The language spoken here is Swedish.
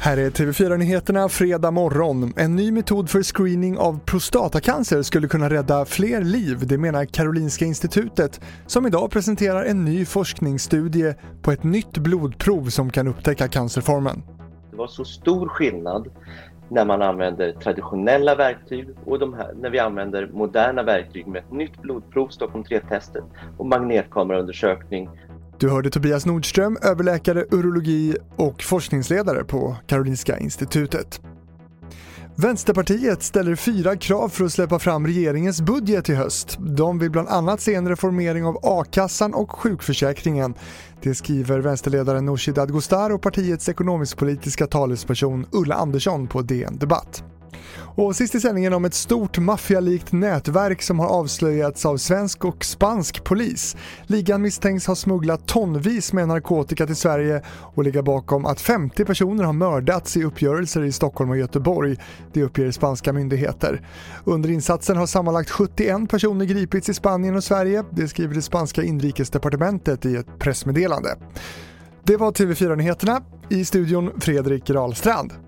Här är TV4-nyheterna fredag morgon. En ny metod för screening av prostatacancer skulle kunna rädda fler liv, det menar Karolinska institutet som idag presenterar en ny forskningsstudie på ett nytt blodprov som kan upptäcka cancerformen. Det var så stor skillnad när man använder traditionella verktyg och de här, när vi använder moderna verktyg med ett nytt blodprov, Stockholm 3-testet och magnetkameraundersökning du hörde Tobias Nordström, överläkare urologi och forskningsledare på Karolinska institutet. Vänsterpartiet ställer fyra krav för att släppa fram regeringens budget i höst. De vill bland annat se en reformering av a-kassan och sjukförsäkringen. Det skriver vänsterledaren Nooshi Dadgostar och partiets ekonomisk-politiska talesperson Ulla Andersson på DN Debatt. Och sist i sändningen om ett stort maffialikt nätverk som har avslöjats av svensk och spansk polis. Ligan misstänks ha smugglat tonvis med narkotika till Sverige och ligga bakom att 50 personer har mördats i uppgörelser i Stockholm och Göteborg. Det uppger spanska myndigheter. Under insatsen har sammanlagt 71 personer gripits i Spanien och Sverige. Det skriver det spanska inrikesdepartementet i ett pressmeddelande. Det var TV4-nyheterna. I studion Fredrik Rahlstrand.